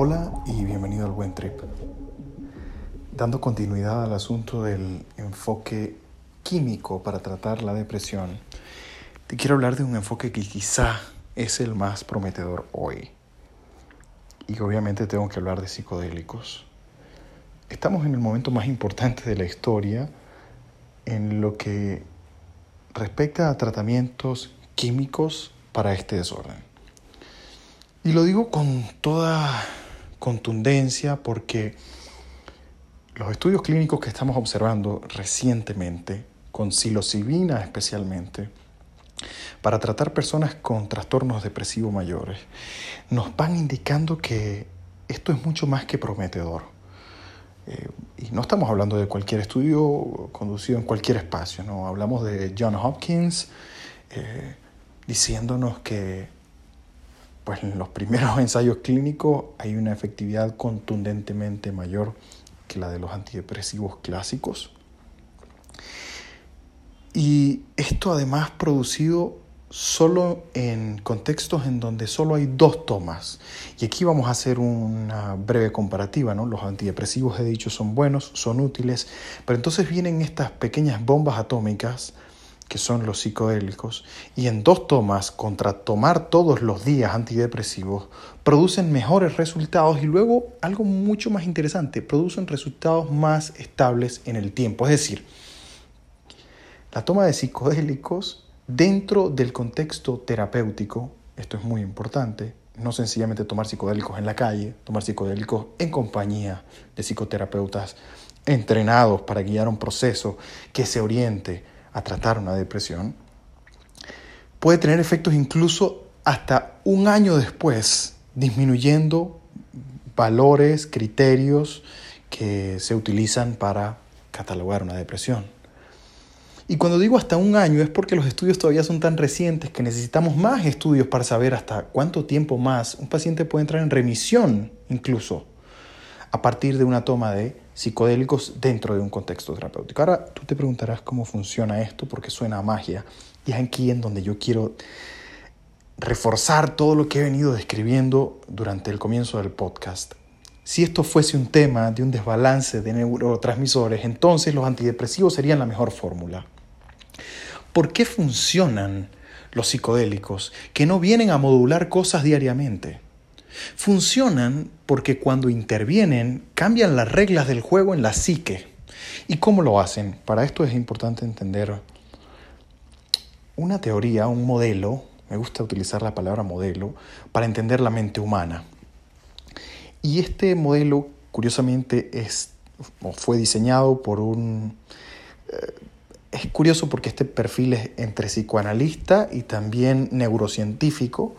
Hola y bienvenido al Buen Trip. Dando continuidad al asunto del enfoque químico para tratar la depresión, te quiero hablar de un enfoque que quizá es el más prometedor hoy. Y obviamente tengo que hablar de psicodélicos. Estamos en el momento más importante de la historia en lo que respecta a tratamientos químicos para este desorden. Y lo digo con toda contundencia porque los estudios clínicos que estamos observando recientemente, con psilocibina especialmente, para tratar personas con trastornos depresivos mayores, nos van indicando que esto es mucho más que prometedor. Eh, y no estamos hablando de cualquier estudio conducido en cualquier espacio, ¿no? hablamos de John Hopkins eh, diciéndonos que pues en los primeros ensayos clínicos hay una efectividad contundentemente mayor que la de los antidepresivos clásicos. Y esto además producido solo en contextos en donde solo hay dos tomas. Y aquí vamos a hacer una breve comparativa, ¿no? Los antidepresivos, he dicho, son buenos, son útiles, pero entonces vienen estas pequeñas bombas atómicas que son los psicodélicos, y en dos tomas contra tomar todos los días antidepresivos, producen mejores resultados y luego algo mucho más interesante, producen resultados más estables en el tiempo. Es decir, la toma de psicodélicos dentro del contexto terapéutico, esto es muy importante, no sencillamente tomar psicodélicos en la calle, tomar psicodélicos en compañía de psicoterapeutas entrenados para guiar un proceso que se oriente a tratar una depresión, puede tener efectos incluso hasta un año después, disminuyendo valores, criterios que se utilizan para catalogar una depresión. Y cuando digo hasta un año es porque los estudios todavía son tan recientes que necesitamos más estudios para saber hasta cuánto tiempo más un paciente puede entrar en remisión incluso a partir de una toma de psicodélicos dentro de un contexto terapéutico. Ahora tú te preguntarás cómo funciona esto porque suena a magia y es aquí en donde yo quiero reforzar todo lo que he venido describiendo durante el comienzo del podcast. Si esto fuese un tema de un desbalance de neurotransmisores, entonces los antidepresivos serían la mejor fórmula. ¿Por qué funcionan los psicodélicos que no vienen a modular cosas diariamente? Funcionan porque cuando intervienen cambian las reglas del juego en la psique. ¿Y cómo lo hacen? Para esto es importante entender una teoría, un modelo, me gusta utilizar la palabra modelo, para entender la mente humana. Y este modelo, curiosamente, es, fue diseñado por un... Eh, es curioso porque este perfil es entre psicoanalista y también neurocientífico,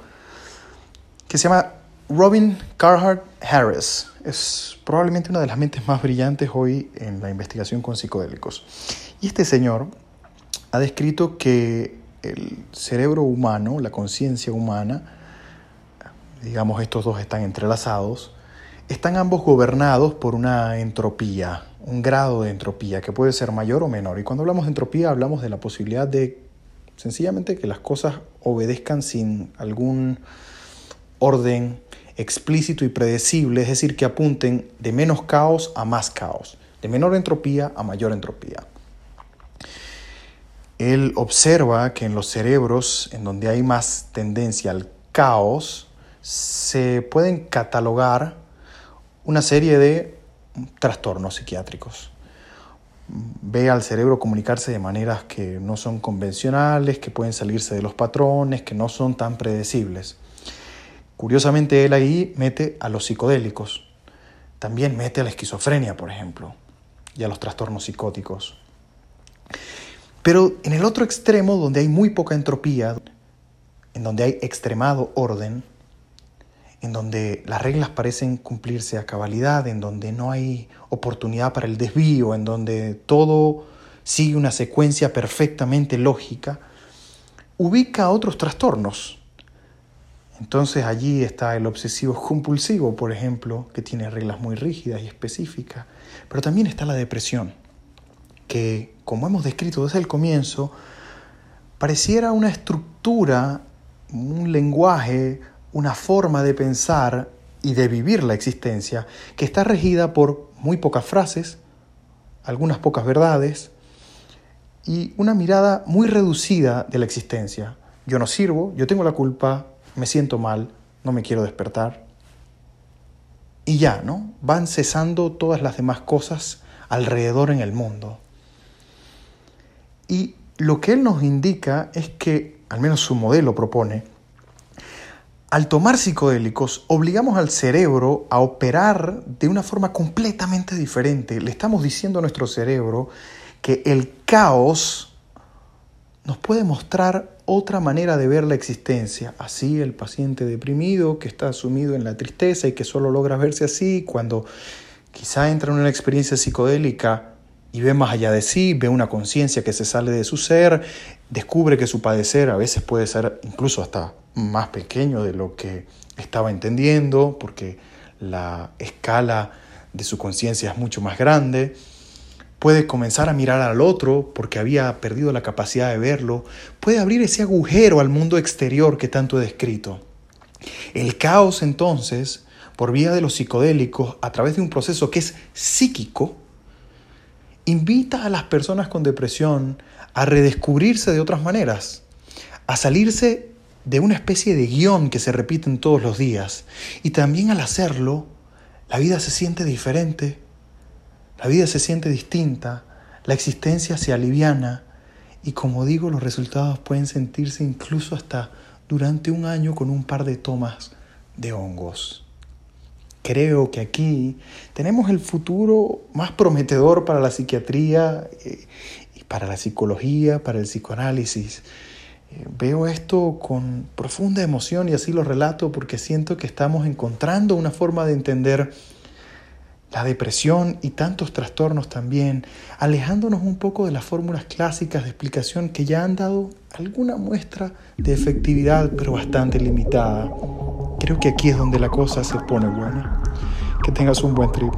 que se llama Robin Carhart Harris es probablemente una de las mentes más brillantes hoy en la investigación con psicodélicos. Y este señor ha descrito que el cerebro humano, la conciencia humana, digamos estos dos están entrelazados, están ambos gobernados por una entropía, un grado de entropía que puede ser mayor o menor. Y cuando hablamos de entropía hablamos de la posibilidad de sencillamente que las cosas obedezcan sin algún orden explícito y predecible, es decir, que apunten de menos caos a más caos, de menor entropía a mayor entropía. Él observa que en los cerebros en donde hay más tendencia al caos, se pueden catalogar una serie de trastornos psiquiátricos. Ve al cerebro comunicarse de maneras que no son convencionales, que pueden salirse de los patrones, que no son tan predecibles. Curiosamente, él ahí mete a los psicodélicos, también mete a la esquizofrenia, por ejemplo, y a los trastornos psicóticos. Pero en el otro extremo, donde hay muy poca entropía, en donde hay extremado orden, en donde las reglas parecen cumplirse a cabalidad, en donde no hay oportunidad para el desvío, en donde todo sigue una secuencia perfectamente lógica, ubica otros trastornos entonces allí está el obsesivo compulsivo, por ejemplo, que tiene reglas muy rígidas y específicas, pero también está la depresión, que como hemos descrito desde el comienzo, pareciera una estructura, un lenguaje, una forma de pensar y de vivir la existencia que está regida por muy pocas frases, algunas pocas verdades y una mirada muy reducida de la existencia. Yo no sirvo, yo tengo la culpa, me siento mal, no me quiero despertar. Y ya, ¿no? Van cesando todas las demás cosas alrededor en el mundo. Y lo que él nos indica es que, al menos su modelo propone, al tomar psicodélicos obligamos al cerebro a operar de una forma completamente diferente. Le estamos diciendo a nuestro cerebro que el caos nos puede mostrar otra manera de ver la existencia. Así el paciente deprimido que está sumido en la tristeza y que solo logra verse así, cuando quizá entra en una experiencia psicodélica y ve más allá de sí, ve una conciencia que se sale de su ser, descubre que su padecer a veces puede ser incluso hasta más pequeño de lo que estaba entendiendo, porque la escala de su conciencia es mucho más grande. Puede comenzar a mirar al otro porque había perdido la capacidad de verlo. Puede abrir ese agujero al mundo exterior que tanto he descrito. El caos entonces, por vía de los psicodélicos, a través de un proceso que es psíquico, invita a las personas con depresión a redescubrirse de otras maneras, a salirse de una especie de guion que se repite todos los días. Y también al hacerlo, la vida se siente diferente, la vida se siente distinta, la existencia se aliviana y como digo, los resultados pueden sentirse incluso hasta durante un año con un par de tomas de hongos. Creo que aquí tenemos el futuro más prometedor para la psiquiatría eh, y para la psicología, para el psicoanálisis. Eh, veo esto con profunda emoción y así lo relato porque siento que estamos encontrando una forma de entender la depresión y tantos trastornos también, alejándonos un poco de las fórmulas clásicas de explicación que ya han dado alguna muestra de efectividad, pero bastante limitada. Creo que aquí es donde la cosa se pone buena. Que tengas un buen trip.